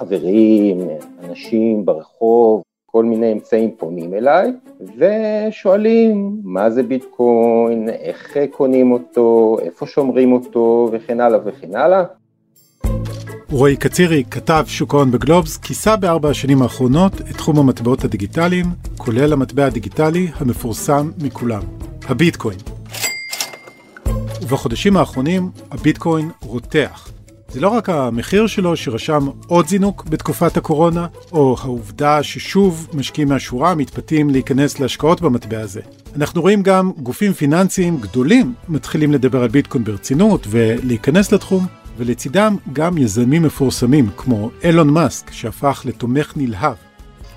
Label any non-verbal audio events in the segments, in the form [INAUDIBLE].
חברים, אנשים ברחוב, כל מיני אמצעים פונים אליי ושואלים מה זה ביטקוין, איך קונים אותו, איפה שומרים אותו וכן הלאה וכן הלאה. רועי קצירי, כתב שוק ההון בגלובס, כיסה בארבע השנים האחרונות את תחום המטבעות הדיגיטליים, כולל המטבע הדיגיטלי המפורסם מכולם, הביטקוין. ובחודשים האחרונים הביטקוין רותח. זה לא רק המחיר שלו שרשם עוד זינוק בתקופת הקורונה, או העובדה ששוב משקיעים מהשורה מתפתים להיכנס להשקעות במטבע הזה. אנחנו רואים גם גופים פיננסיים גדולים מתחילים לדבר על ביטקוין ברצינות ולהיכנס לתחום, ולצידם גם יזמים מפורסמים כמו אילון מאסק שהפך לתומך נלהב.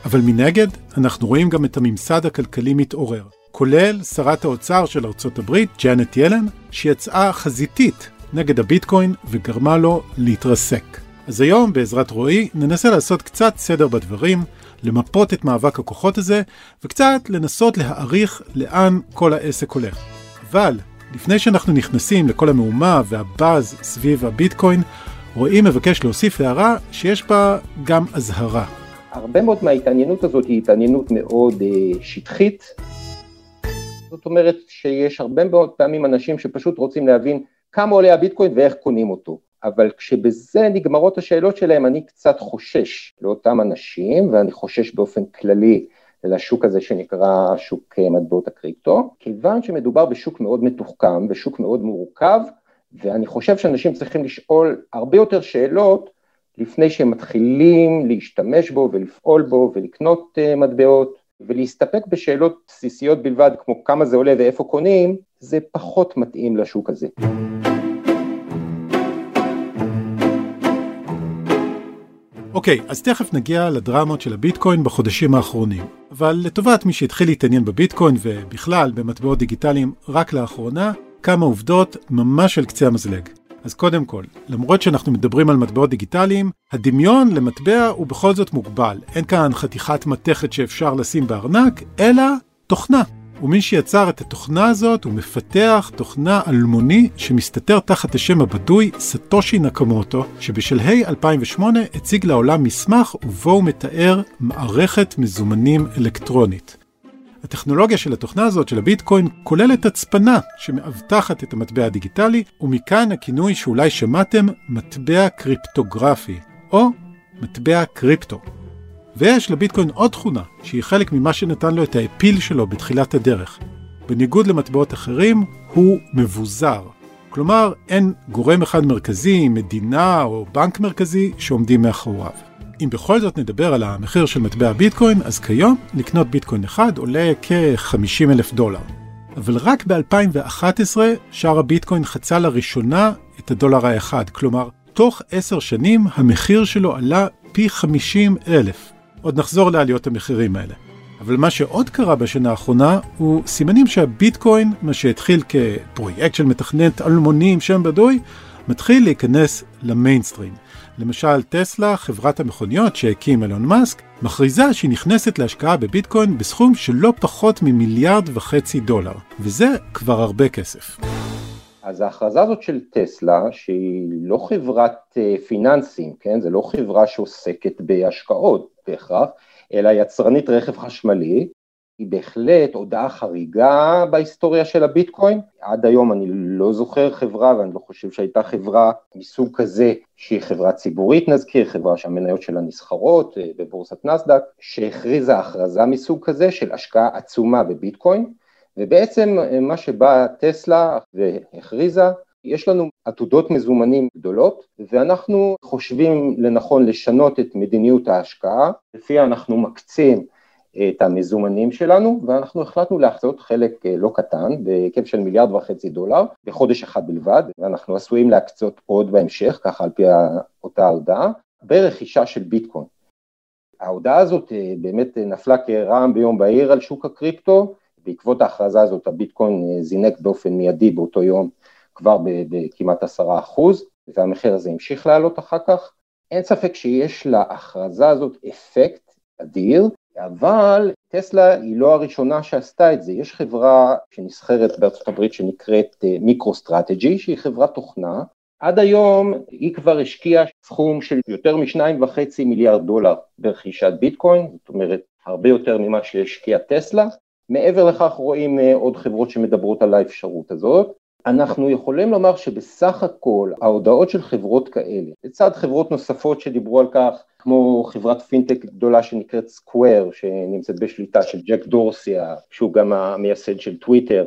אבל מנגד, אנחנו רואים גם את הממסד הכלכלי מתעורר, כולל שרת האוצר של ארצות הברית, ג'אנט ילן, שיצאה חזיתית נגד הביטקוין וגרמה לו להתרסק. אז היום, בעזרת רועי, ננסה לעשות קצת סדר בדברים, למפות את מאבק הכוחות הזה, וקצת לנסות להעריך לאן כל העסק הולך. אבל, לפני שאנחנו נכנסים לכל המהומה והבאז סביב הביטקוין, רועי מבקש להוסיף הערה שיש בה גם אזהרה. הרבה מאוד מההתעניינות הזאת היא התעניינות מאוד אה, שטחית. זאת אומרת שיש הרבה מאוד פעמים אנשים שפשוט רוצים להבין כמה עולה הביטקוין ואיך קונים אותו. אבל כשבזה נגמרות השאלות שלהם, אני קצת חושש לאותם אנשים, ואני חושש באופן כללי לשוק הזה שנקרא שוק מטבעות הקריפטו, כיוון שמדובר בשוק מאוד מתוחכם, בשוק מאוד מורכב, ואני חושב שאנשים צריכים לשאול הרבה יותר שאלות לפני שהם מתחילים להשתמש בו ולפעול בו ולקנות uh, מטבעות, ולהסתפק בשאלות בסיסיות בלבד, כמו כמה זה עולה ואיפה קונים, זה פחות מתאים לשוק הזה. אוקיי, okay, אז תכף נגיע לדרמות של הביטקוין בחודשים האחרונים. אבל לטובת מי שהתחיל להתעניין בביטקוין ובכלל במטבעות דיגיטליים רק לאחרונה, כמה עובדות ממש על קצה המזלג. אז קודם כל, למרות שאנחנו מדברים על מטבעות דיגיטליים, הדמיון למטבע הוא בכל זאת מוגבל. אין כאן חתיכת מתכת שאפשר לשים בארנק, אלא תוכנה. ומי שיצר את התוכנה הזאת הוא מפתח תוכנה אלמוני שמסתתר תחת השם הבדוי סטושי נקמוטו, שבשלהי 2008 הציג לעולם מסמך ובו הוא מתאר מערכת מזומנים אלקטרונית. הטכנולוגיה של התוכנה הזאת, של הביטקוין, כוללת הצפנה שמאבטחת את המטבע הדיגיטלי, ומכאן הכינוי שאולי שמעתם, מטבע קריפטוגרפי, או מטבע קריפטו. ויש לביטקוין עוד תכונה, שהיא חלק ממה שנתן לו את האפיל שלו בתחילת הדרך. בניגוד למטבעות אחרים, הוא מבוזר. כלומר, אין גורם אחד מרכזי, מדינה או בנק מרכזי שעומדים מאחוריו. אם בכל זאת נדבר על המחיר של מטבע ביטקוין, אז כיום לקנות ביטקוין אחד עולה כ-50 אלף דולר. אבל רק ב-2011 שער הביטקוין חצה לראשונה את הדולר האחד, כלומר, תוך עשר שנים המחיר שלו עלה פי 50 אלף. עוד נחזור לעליות המחירים האלה. אבל מה שעוד קרה בשנה האחרונה הוא סימנים שהביטקוין, מה שהתחיל כפרויקט של מתכנת אלמוני עם שם בדוי, מתחיל להיכנס למיינסטרים. למשל טסלה, חברת המכוניות שהקים אילון מאסק, מכריזה שהיא נכנסת להשקעה בביטקוין בסכום של לא פחות ממיליארד וחצי דולר, וזה כבר הרבה כסף. אז ההכרזה הזאת של טסלה, שהיא לא חברת אה, פיננסים, כן? זה לא חברה שעוסקת בהשקעות בהכרח, אלא יצרנית רכב חשמלי, היא בהחלט הודעה חריגה בהיסטוריה של הביטקוין. עד היום אני לא זוכר חברה, ואני לא חושב שהייתה חברה מסוג כזה, שהיא חברה ציבורית נזכיר, חברה שהמניות שלה נסחרות אה, בבורסת נסדק, שהכריזה הכרזה מסוג כזה של השקעה עצומה בביטקוין, ובעצם אה, מה שבאה טסלה והכריזה, יש לנו עתודות מזומנים גדולות ואנחנו חושבים לנכון לשנות את מדיניות ההשקעה, לפיה אנחנו מקצים את המזומנים שלנו ואנחנו החלטנו להחזות חלק אה, לא קטן בהיקף של מיליארד וחצי דולר בחודש אחד בלבד ואנחנו עשויים להקצות עוד בהמשך ככה על פי אותה הודעה ברכישה של ביטקוין. ההודעה הזאת אה, באמת נפלה כרעם ביום בהיר על שוק הקריפטו בעקבות ההכרזה הזאת הביטקוין אה, זינק באופן מיידי באותו יום כבר בכמעט עשרה אחוז והמחיר הזה המשיך לעלות אחר כך. אין ספק שיש להכרזה הזאת אפקט אדיר, אבל טסלה היא לא הראשונה שעשתה את זה, יש חברה שנסחרת בארצות הברית שנקראת מיקרו אה, שהיא חברת תוכנה, עד היום היא כבר השקיעה סכום של יותר משניים וחצי מיליארד דולר ברכישת ביטקוין, זאת אומרת הרבה יותר ממה שהשקיעה טסלה. מעבר לכך רואים אה, עוד חברות שמדברות על האפשרות הזאת. אנחנו יכולים לומר שבסך הכל ההודעות של חברות כאלה, לצד חברות נוספות שדיברו על כך, כמו חברת פינטק גדולה שנקראת סקוואר, שנמצאת בשליטה של ג'ק דורסי, שהוא גם המייסד של טוויטר,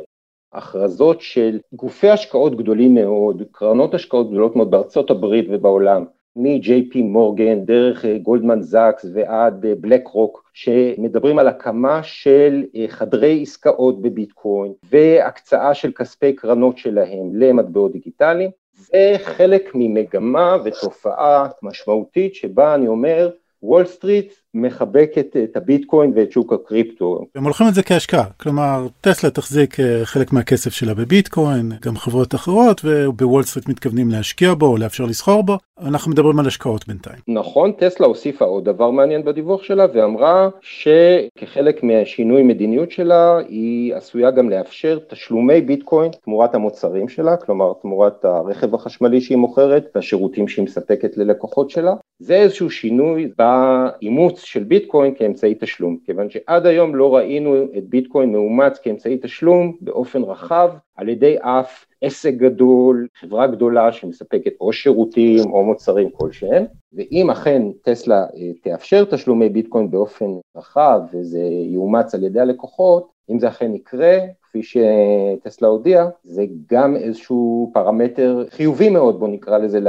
הכרזות של גופי השקעות גדולים מאוד, קרנות השקעות גדולות מאוד בארצות הברית ובעולם, מ-JP מורגן דרך גולדמן זאקס ועד בלק רוק שמדברים על הקמה של אה, חדרי עסקאות בביטקוין והקצאה של כספי קרנות שלהם למטבעות דיגיטליים. זה חלק ממגמה ותופעה משמעותית שבה אני אומר וול סטריט מחבקת את הביטקוין ואת שוק הקריפטו. הם הולכים את זה כהשקעה, כלומר טסלה תחזיק אה, חלק מהכסף שלה בביטקוין, גם חברות אחרות, ובוול סטריט מתכוונים להשקיע בו או לאפשר לסחור בו, אנחנו מדברים על השקעות בינתיים. נכון, טסלה הוסיפה עוד דבר מעניין בדיווח שלה ואמרה שכחלק מהשינוי מדיניות שלה היא עשויה גם לאפשר תשלומי ביטקוין תמורת המוצרים שלה, כלומר תמורת הרכב החשמלי שהיא מוכרת והשירותים שהיא מספקת ללקוחות שלה. זה איזשהו שינוי באימוץ של ביטקוין כאמצעי תשלום, כיוון שעד היום לא ראינו את ביטקוין מאומץ כאמצעי תשלום באופן רחב על ידי אף עסק גדול, חברה גדולה שמספקת או שירותים או מוצרים כלשהם, ואם אכן טסלה אה, תאפשר תשלומי ביטקוין באופן רחב וזה יאומץ על ידי הלקוחות, אם זה אכן יקרה, כפי שטסלה הודיעה, זה גם איזשהו פרמטר חיובי מאוד, בוא נקרא לזה,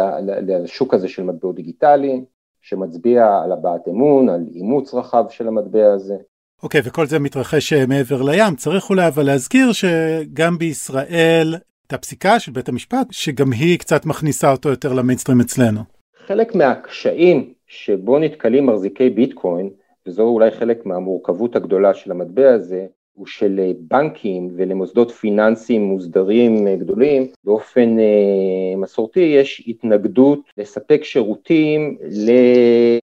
לשוק הזה של מטבעות דיגיטליים, שמצביע על הבעת אמון, על אימוץ רחב של המטבע הזה. אוקיי, okay, וכל זה מתרחש אה, מעבר לים. צריך אולי אבל להזכיר שגם בישראל את הפסיקה של בית המשפט, שגם היא קצת מכניסה אותו יותר למיינסטרים אצלנו. חלק מהקשיים שבו נתקלים מחזיקי ביטקוין, וזו אולי חלק מהמורכבות הגדולה של המטבע הזה, הוא של אה, בנקים ולמוסדות פיננסיים מוסדרים אה, גדולים, באופן אה, מסורתי יש התנגדות לספק שירותים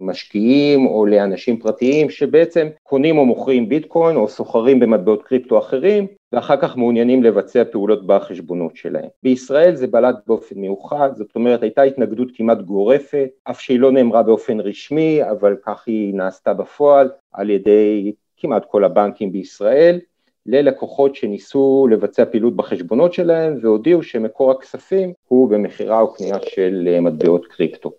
למשקיעים או לאנשים פרטיים שבעצם קונים או מוכרים ביטקוין או סוחרים במטבעות קריפטו אחרים ואחר כך מעוניינים לבצע פעולות בחשבונות שלהם. בישראל זה בלט באופן מיוחד, זאת אומרת הייתה התנגדות כמעט גורפת, אף שהיא לא נאמרה באופן רשמי, אבל כך היא נעשתה בפועל על ידי כמעט כל הבנקים בישראל, ללקוחות שניסו לבצע פעילות בחשבונות שלהם והודיעו שמקור הכספים הוא במכירה או קנייה של אה, מטבעות קריפטו.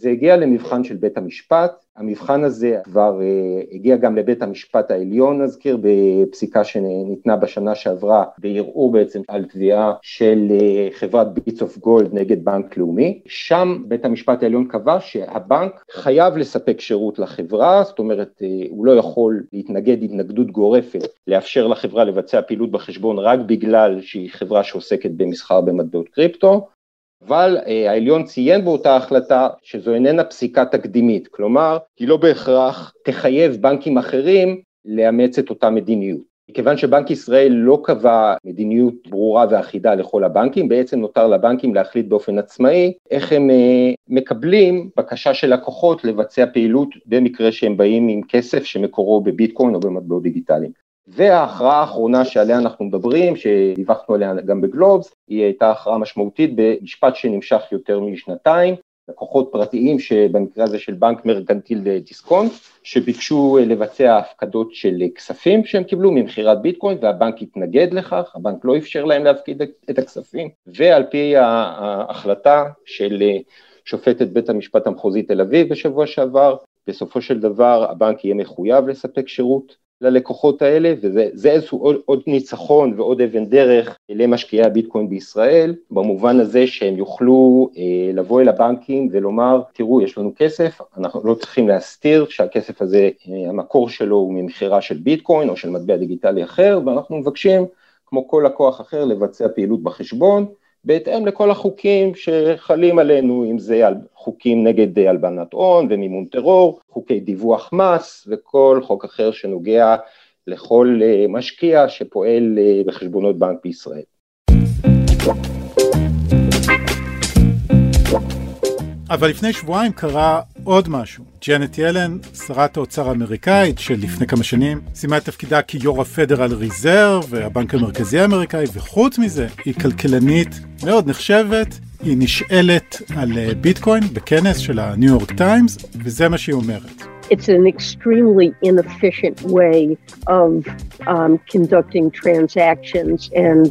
זה הגיע למבחן של בית המשפט, המבחן הזה כבר אה, הגיע גם לבית המשפט העליון נזכיר בפסיקה שניתנה בשנה שעברה וערעור בעצם על תביעה של אה, חברת ביטס אוף גולד נגד בנק לאומי, שם בית המשפט העליון קבע שהבנק חייב לספק שירות לחברה, זאת אומרת אה, הוא לא יכול להתנגד התנגדות גורפת לאפשר לחברה לבצע פעילות בחשבון רק בגלל שהיא חברה שעוסקת במסחר במטבעות קריפטו, אבל אה, העליון ציין באותה החלטה שזו איננה פסיקה תקדימית, כלומר היא לא בהכרח תחייב בנקים אחרים לאמץ את אותה מדיניות. מכיוון שבנק ישראל לא קבע מדיניות ברורה ואחידה לכל הבנקים, בעצם נותר לבנקים להחליט באופן עצמאי איך הם אה, מקבלים בקשה של לקוחות לבצע פעילות במקרה שהם באים עם כסף שמקורו בביטקוין או במטבעות דיגיטליים. וההכרעה האחרונה שעליה אנחנו מדברים, שדיווחנו עליה גם בגלובס, היא הייתה הכרעה משמעותית במשפט שנמשך יותר משנתיים, לקוחות פרטיים שבמקרה הזה של בנק מרגנטיל דיסקונט, שביקשו לבצע הפקדות של כספים שהם קיבלו ממכירת ביטקוין והבנק התנגד לכך, הבנק לא אפשר להם להפקיד את הכספים, ועל פי ההחלטה של שופטת בית המשפט המחוזי תל אביב בשבוע שעבר, בסופו של דבר הבנק יהיה מחויב לספק שירות ללקוחות האלה, וזה איזשהו עוד, עוד ניצחון ועוד אבן דרך למשקיעי הביטקוין בישראל, במובן הזה שהם יוכלו אה, לבוא אל הבנקים ולומר, תראו, יש לנו כסף, אנחנו לא צריכים להסתיר שהכסף הזה, אה, המקור שלו הוא ממכירה של ביטקוין או של מטבע דיגיטלי אחר, ואנחנו מבקשים, כמו כל לקוח אחר, לבצע פעילות בחשבון, בהתאם לכל החוקים שחלים עלינו, אם זה על חוקים נגד הלבנת הון ומימון טרור, חוקי דיווח מס וכל חוק אחר שנוגע לכל אה, משקיע שפועל אה, בחשבונות בנק בישראל. אבל לפני שבועיים קרה עוד משהו. ג'נט ילן, שרת האוצר האמריקאית שלפני כמה שנים סיימה את תפקידה כיו"ר הפדרל ריזרב והבנק המרכזי האמריקאי, וחוץ מזה היא כלכלנית מאוד נחשבת. היא נשאלת על אה, ביטקוין בכנס של הניו יורק טיימס, וזה מה שהיא אומרת. It's an extremely inefficient way of um, conducting transactions, and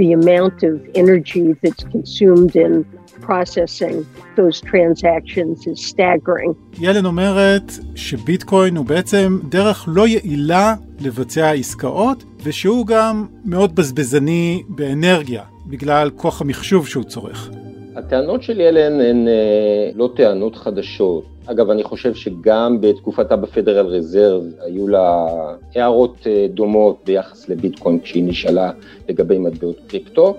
the amount of energy that's consumed in processing those transactions is staggering. ילן אומרת שביטקוין הוא בעצם דרך לא יעילה לבצע עסקאות, ושהוא גם מאוד בזבזני באנרגיה, בגלל כוח המחשוב שהוא צורך. הטענות של ילן הן אה, לא טענות חדשות. אגב, אני חושב שגם בתקופתה בפדרל רזרב היו לה הערות אה, דומות ביחס לביטקוין כשהיא נשאלה לגבי מטבעות קריפטו.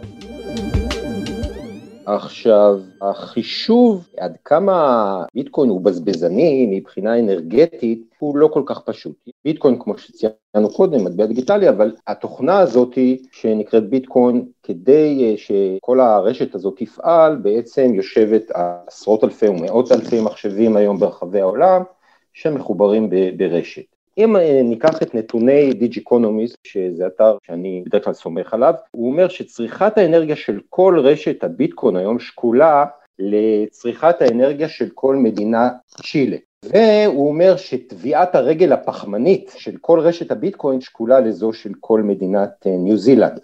עכשיו, החישוב עד כמה ביטקוין הוא בזבזני מבחינה אנרגטית הוא לא כל כך פשוט. ביטקוין, כמו שציינו קודם, מטבע דיגיטלי, אבל התוכנה הזאת שנקראת ביטקוין, כדי אה, שכל הרשת הזאת תפעל, בעצם יושבת עשרות אלפי ומאות אלפי מחשבים היום ברחבי העולם, שמחוברים ברשת. אם אה, ניקח את נתוני Digiconomist, שזה אתר שאני בדרך כלל סומך עליו, הוא אומר שצריכת האנרגיה של כל רשת הביטקוין היום שקולה לצריכת האנרגיה של כל מדינה צ'ילה. והוא אומר שטביעת הרגל הפחמנית של כל רשת הביטקוין שקולה לזו של כל מדינת אה, ניו זילנד.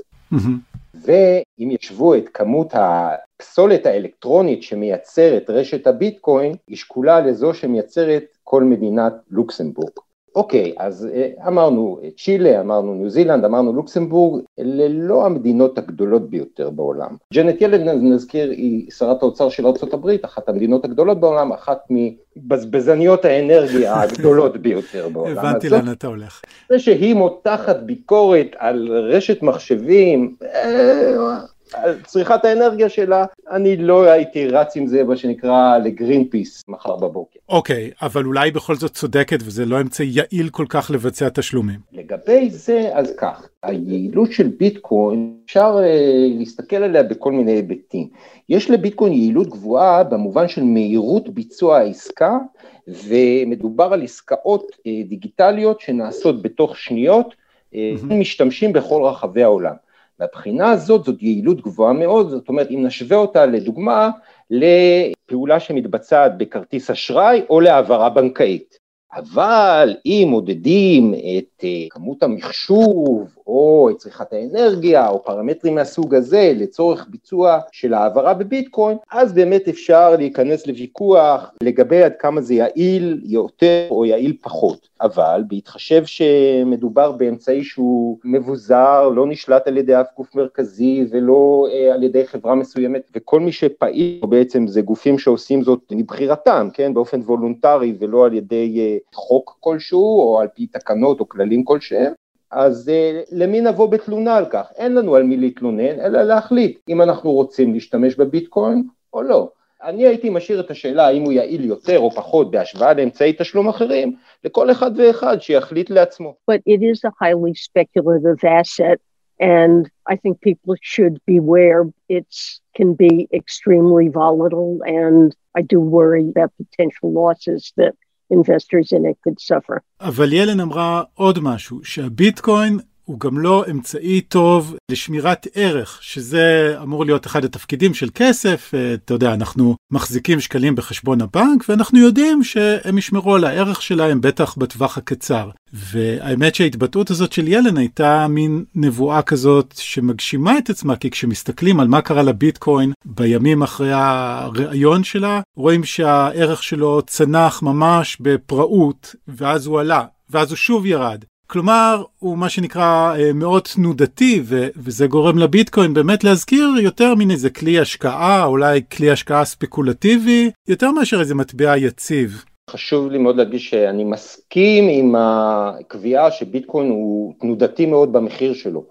ואם ישוו את כמות הפסולת האלקטרונית שמייצרת רשת הביטקוין, היא שקולה לזו שמייצרת כל מדינת לוקסמבורג. אוקיי, אז אה, אמרנו צ'ילה, אמרנו ניו זילנד, אמרנו לוקסמבורג, אלה לא המדינות הגדולות ביותר בעולם. ג'נט ילד, נזכיר, היא שרת האוצר של ארה"ב, אחת המדינות הגדולות בעולם, אחת מבזבזניות האנרגיה [LAUGHS] הגדולות ביותר בעולם. הבנתי לאן אתה הולך. זה שהיא מותחת ביקורת על רשת מחשבים, אה, צריכת האנרגיה שלה, אני לא הייתי רץ עם זה, מה שנקרא, לגרין פיס מחר בבוקר. אוקיי, okay, אבל אולי בכל זאת צודקת וזה לא אמצעי יעיל כל כך לבצע תשלומים. לגבי זה, אז כך, היעילות של ביטקוין, אפשר uh, להסתכל עליה בכל מיני היבטים. יש לביטקוין יעילות גבוהה במובן של מהירות ביצוע העסקה, ומדובר על עסקאות uh, דיגיטליות שנעשות בתוך שניות, uh, mm-hmm. משתמשים בכל רחבי העולם. מהבחינה הזאת זאת יעילות גבוהה מאוד, זאת אומרת אם נשווה אותה לדוגמה לפעולה שמתבצעת בכרטיס אשראי או להעברה בנקאית. אבל אם מודדים את אה, כמות המחשוב או את צריכת האנרגיה או פרמטרים מהסוג הזה לצורך ביצוע של העברה בביטקוין, אז באמת אפשר להיכנס לוויכוח לגבי עד כמה זה יעיל יותר או יעיל פחות. אבל בהתחשב שמדובר באמצעי שהוא מבוזר, לא נשלט על ידי אף גוף מרכזי ולא אה, על ידי חברה מסוימת, וכל מי שפעיל בעצם זה גופים שעושים זאת מבחירתם, כן, באופן וולונטרי ולא על ידי אה, חוק כלשהו או על פי תקנות או כללים כלשהם, אז אה, למי נבוא בתלונה על כך? אין לנו על מי להתלונן, אלא להחליט אם אנחנו רוצים להשתמש בביטקוין או לא. אני הייתי משאיר את השאלה האם הוא יעיל יותר או פחות בהשוואה לאמצעי תשלום אחרים, לכל אחד ואחד שיחליט לעצמו. But it is a highly speculative asset and I think people should beware it can be extremely volatile and I do worry about potential losses that investors in it could suffer. אבל ילן אמרה עוד משהו, שהביטקוין הוא גם לא אמצעי טוב לשמירת ערך, שזה אמור להיות אחד התפקידים של כסף. אה, אתה יודע, אנחנו מחזיקים שקלים בחשבון הבנק, ואנחנו יודעים שהם ישמרו על הערך שלהם, בטח בטווח הקצר. והאמת שההתבטאות הזאת של ילן הייתה מין נבואה כזאת שמגשימה את עצמה, כי כשמסתכלים על מה קרה לביטקוין בימים אחרי הראיון שלה, רואים שהערך שלו צנח ממש בפראות, ואז הוא עלה, ואז הוא שוב ירד. כלומר, הוא מה שנקרא אה, מאוד תנודתי, ו- וזה גורם לביטקוין באמת להזכיר יותר מין איזה כלי השקעה, אולי כלי השקעה ספקולטיבי, יותר מאשר איזה מטבע יציב. חשוב לי מאוד להדגיש שאני מסכים עם הקביעה שביטקוין הוא תנודתי מאוד במחיר שלו.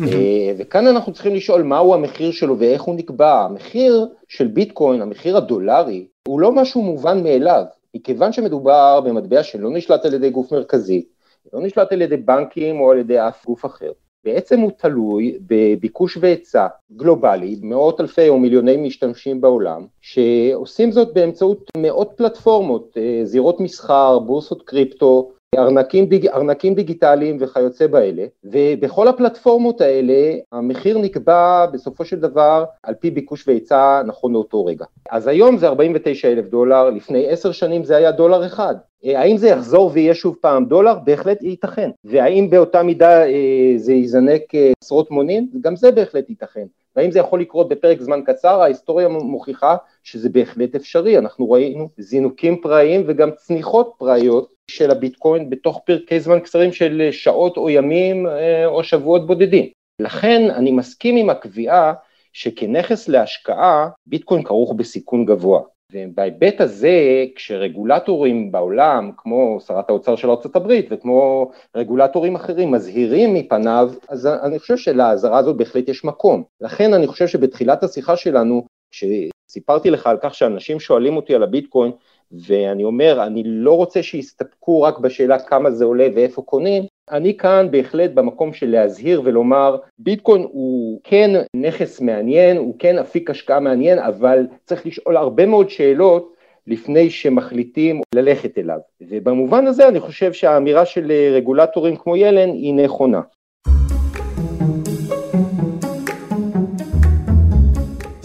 אה, וכאן אנחנו צריכים לשאול מהו המחיר שלו ואיך הוא נקבע. המחיר של ביטקוין, המחיר הדולרי, הוא לא משהו מובן מאליו, מכיוון שמדובר במטבע שלא נשלט על ידי גוף מרכזי, לא נשלט על ידי בנקים או על ידי אף גוף אחר. בעצם הוא תלוי בביקוש והיצע גלובלי, מאות אלפי או מיליוני משתמשים בעולם, שעושים זאת באמצעות מאות פלטפורמות, אה, זירות מסחר, בורסות קריפטו, ארנקים, דיג, ארנקים דיגיטליים וכיוצא באלה, ובכל הפלטפורמות האלה המחיר נקבע בסופו של דבר על פי ביקוש והיצע נכון לאותו רגע. אז היום זה 49 אלף דולר, לפני עשר שנים זה היה דולר אחד. אה, האם זה יחזור ויהיה שוב פעם דולר? בהחלט ייתכן. והאם באותה מידה אה, זה יזנק אה, עשרות מונים? גם זה בהחלט ייתכן. והאם זה יכול לקרות בפרק זמן קצר? ההיסטוריה מוכיחה שזה בהחלט אפשרי. אנחנו ראינו זינוקים פראיים וגם צניחות פראיות של הביטקוין בתוך פרקי זמן קצרים של שעות או ימים או שבועות בודדים. לכן אני מסכים עם הקביעה שכנכס להשקעה ביטקוין כרוך בסיכון גבוה. ובהיבט הזה, כשרגולטורים בעולם, כמו שרת האוצר של ארה"ב וכמו רגולטורים אחרים מזהירים מפניו, אז אני חושב שלאזהרה הזאת בהחלט יש מקום. לכן אני חושב שבתחילת השיחה שלנו, כשסיפרתי לך על כך שאנשים שואלים אותי על הביטקוין, ואני אומר, אני לא רוצה שיסתפקו רק בשאלה כמה זה עולה ואיפה קונים, אני כאן בהחלט במקום של להזהיר ולומר, ביטקוין הוא כן נכס מעניין, הוא כן אפיק השקעה מעניין, אבל צריך לשאול הרבה מאוד שאלות לפני שמחליטים ללכת אליו. ובמובן הזה אני חושב שהאמירה של רגולטורים כמו ילן היא נכונה.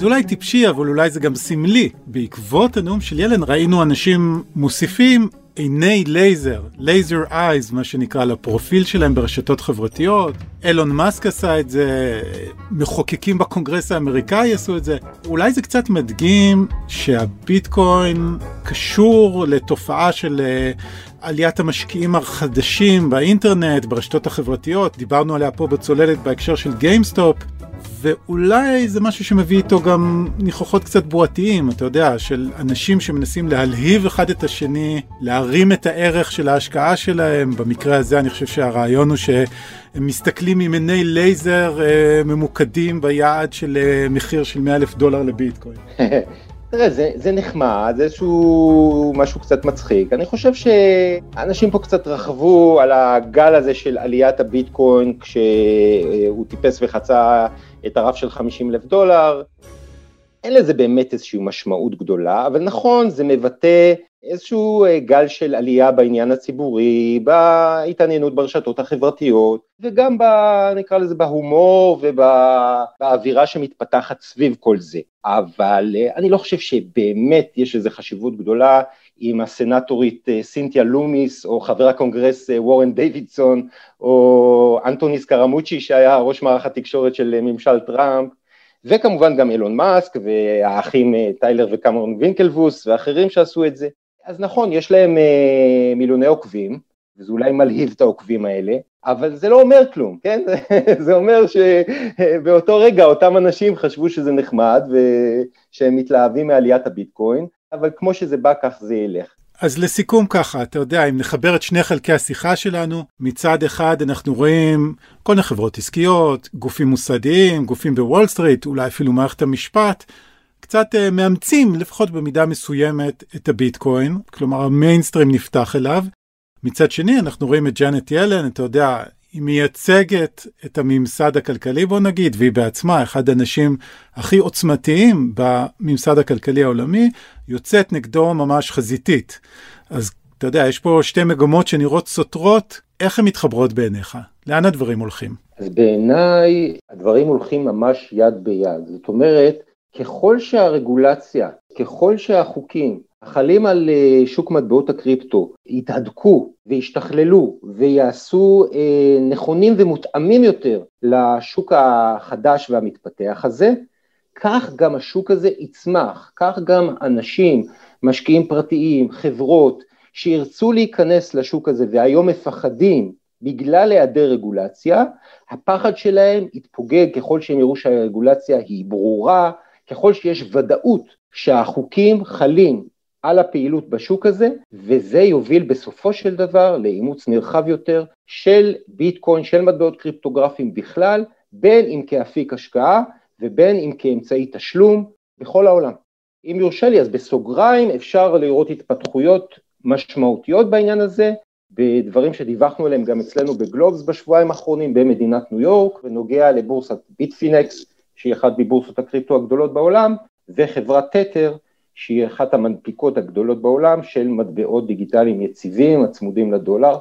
זה אולי טיפשי, אבל אולי זה גם סמלי. בעקבות הנאום של ילן ראינו אנשים מוסיפים עיני לייזר, laser eyes, מה שנקרא, לפרופיל שלהם ברשתות חברתיות. אילון מאסק עשה את זה, מחוקקים בקונגרס האמריקאי עשו את זה. אולי זה קצת מדגים שהביטקוין קשור לתופעה של אה, עליית המשקיעים החדשים באינטרנט, ברשתות החברתיות, דיברנו עליה פה בצוללת בהקשר של גיימסטופ, ואולי זה משהו שמביא איתו גם ניחוחות קצת בועתיים, אתה יודע, של אנשים שמנסים להלהיב אחד את השני, להרים את הערך של ההשקעה שלהם. במקרה הזה אני חושב שהרעיון הוא שהם מסתכלים עם עיני לייזר אה, ממוקדים ביעד של אה, מחיר של 100 אלף דולר לביטקוין. [LAUGHS] תראה, זה, זה נחמד, זה איזשהו משהו קצת מצחיק. אני חושב שאנשים פה קצת רכבו על הגל הזה של עליית הביטקוין כשהוא טיפס וחצה את הרף של 50 אלף דולר. אין לזה באמת איזושהי משמעות גדולה, אבל נכון, זה מבטא איזשהו אה, גל של עלייה בעניין הציבורי, בהתעניינות ברשתות החברתיות, וגם ב... נקרא לזה בהומור ובאווירה שמתפתחת סביב כל זה. אבל אה, אני לא חושב שבאמת יש איזו חשיבות גדולה אם הסנטורית אה, סינתיה לומיס, או חבר הקונגרס וורן דיווידסון, או אנתוני סקרמוצ'י שהיה ראש מערך התקשורת של ממשל טראמפ, וכמובן גם אילון מאסק והאחים טיילר וקמרון וינקלבוס ואחרים שעשו את זה. אז נכון, יש להם אה, מיליוני עוקבים, וזה אולי מלהיב את העוקבים האלה, אבל זה לא אומר כלום, כן? [LAUGHS] זה אומר שבאותו רגע אותם אנשים חשבו שזה נחמד ושהם מתלהבים מעליית הביטקוין, אבל כמו שזה בא כך זה ילך. אז לסיכום ככה, אתה יודע, אם נחבר את שני חלקי השיחה שלנו, מצד אחד אנחנו רואים כל מיני חברות עסקיות, גופים מוסדיים, גופים בוול סטריט, אולי אפילו מערכת המשפט, קצת אה, מאמצים, לפחות במידה מסוימת, את הביטקוין, כלומר המיינסטרים נפתח אליו. מצד שני, אנחנו רואים את ג'אנט ילן, אתה יודע, היא מייצגת את הממסד הכלכלי, בוא נגיד, והיא בעצמה אחד האנשים הכי עוצמתיים בממסד הכלכלי העולמי, יוצאת נגדו ממש חזיתית. אז אתה יודע, יש פה שתי מגמות שנראות סותרות, איך הן מתחברות בעיניך? לאן הדברים הולכים? אז בעיניי הדברים הולכים ממש יד ביד. זאת אומרת, ככל שהרגולציה, ככל שהחוקים החלים על אה, שוק מטבעות הקריפטו יתהדקו וישתכללו ויעשו אה, נכונים ומותאמים יותר לשוק החדש והמתפתח הזה, כך גם השוק הזה יצמח, כך גם אנשים, משקיעים פרטיים, חברות, שירצו להיכנס לשוק הזה והיום מפחדים בגלל היעדר רגולציה, הפחד שלהם יתפוגג ככל שהם יראו שהרגולציה היא ברורה, ככל שיש ודאות שהחוקים חלים על הפעילות בשוק הזה, וזה יוביל בסופו של דבר לאימוץ נרחב יותר של ביטקוין, של מטבעות קריפטוגרפיים בכלל, בין אם כאפיק השקעה ובין אם כאמצעי תשלום בכל העולם. אם יורשה לי, אז בסוגריים אפשר לראות התפתחויות משמעותיות בעניין הזה בדברים שדיווחנו עליהם גם אצלנו בגלובס בשבועיים האחרונים במדינת ניו יורק, ונוגע לבורסת ביטפינקס, שהיא אחת מבורסות הקריפטו הגדולות בעולם, וחברת תתר, שהיא אחת המנפיקות הגדולות בעולם של מטבעות דיגיטליים יציבים הצמודים לדולר.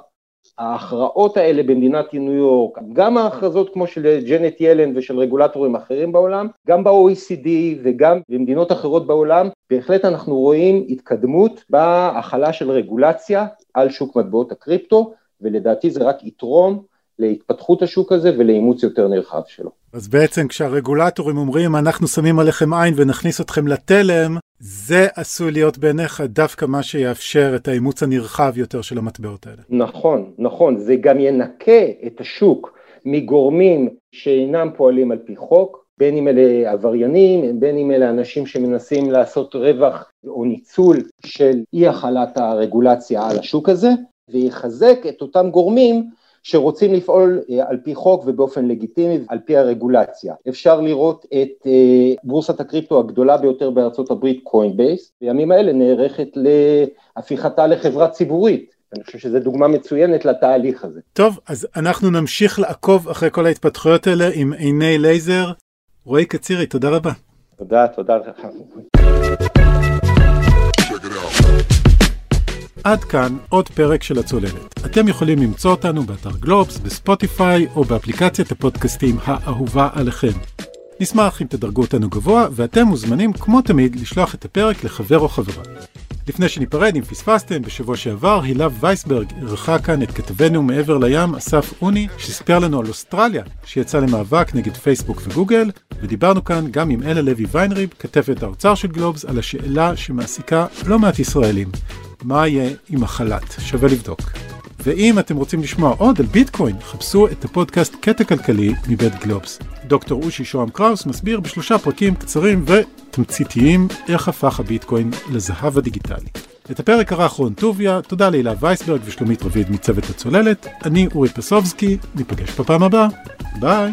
ההכרעות האלה במדינת ניו יורק, גם ההכרזות כמו של ג'נט ילן ושל רגולטורים אחרים בעולם, גם ב-OECD וגם במדינות אחרות בעולם, בהחלט אנחנו רואים התקדמות בהכלה של רגולציה על שוק מטבעות הקריפטו, ולדעתי זה רק יתרום להתפתחות השוק הזה ולאימוץ יותר נרחב שלו. אז בעצם כשהרגולטורים אומרים אנחנו שמים עליכם עין ונכניס אתכם לתלם, זה עשוי להיות בעיניך דווקא מה שיאפשר את האימוץ הנרחב יותר של המטבעות האלה. נכון, נכון, זה גם ינקה את השוק מגורמים שאינם פועלים על פי חוק, בין אם אלה עבריינים, בין אם אלה אנשים שמנסים לעשות רווח או ניצול של אי החלת הרגולציה על השוק הזה, ויחזק את אותם גורמים שרוצים לפעול אה, על פי חוק ובאופן לגיטימי על פי הרגולציה. אפשר לראות את אה, בורסת הקריפטו הגדולה ביותר בארצות הברית, קוינבייס, בימים האלה נערכת להפיכתה לחברה ציבורית. אני חושב שזו דוגמה מצוינת לתהליך הזה. טוב, אז אנחנו נמשיך לעקוב אחרי כל ההתפתחויות האלה עם עיני לייזר. רועי קצירי, תודה רבה. תודה, תודה לך. עד כאן עוד פרק של הצוללת. אתם יכולים למצוא אותנו באתר גלובס, בספוטיפיי או באפליקציית הפודקאסטים האהובה עליכם. נשמח אם תדרגו אותנו גבוה, ואתם מוזמנים כמו תמיד לשלוח את הפרק לחבר או חברה. לפני שניפרד, אם פספסתם, בשבוע שעבר הילה וייסברג אירחה כאן את כתבנו מעבר לים, אסף אוני, שסיפר לנו על אוסטרליה, שיצא למאבק נגד פייסבוק וגוגל, ודיברנו כאן גם עם אלה לוי ויינריב, כתבת האוצר של גלובס, על השאלה שמעסיקה לא מעט ישראלים. מה יהיה עם החל"ת? שווה לבדוק. ואם אתם רוצים לשמוע עוד על ביטקוין, חפשו את הפודקאסט קטע כלכלי מבית גלובס. דוקטור אושי שוהם קראוס מסביר בשלושה פרקים קצרים ותמציתיים איך הפך הביטקוין לזהב הדיגיטלי. את הפרק ערך רון טוביה, תודה להילה וייסברג ושלומית רביד מצוות הצוללת, אני אורי פסובסקי, ניפגש בפעם הבאה, ביי.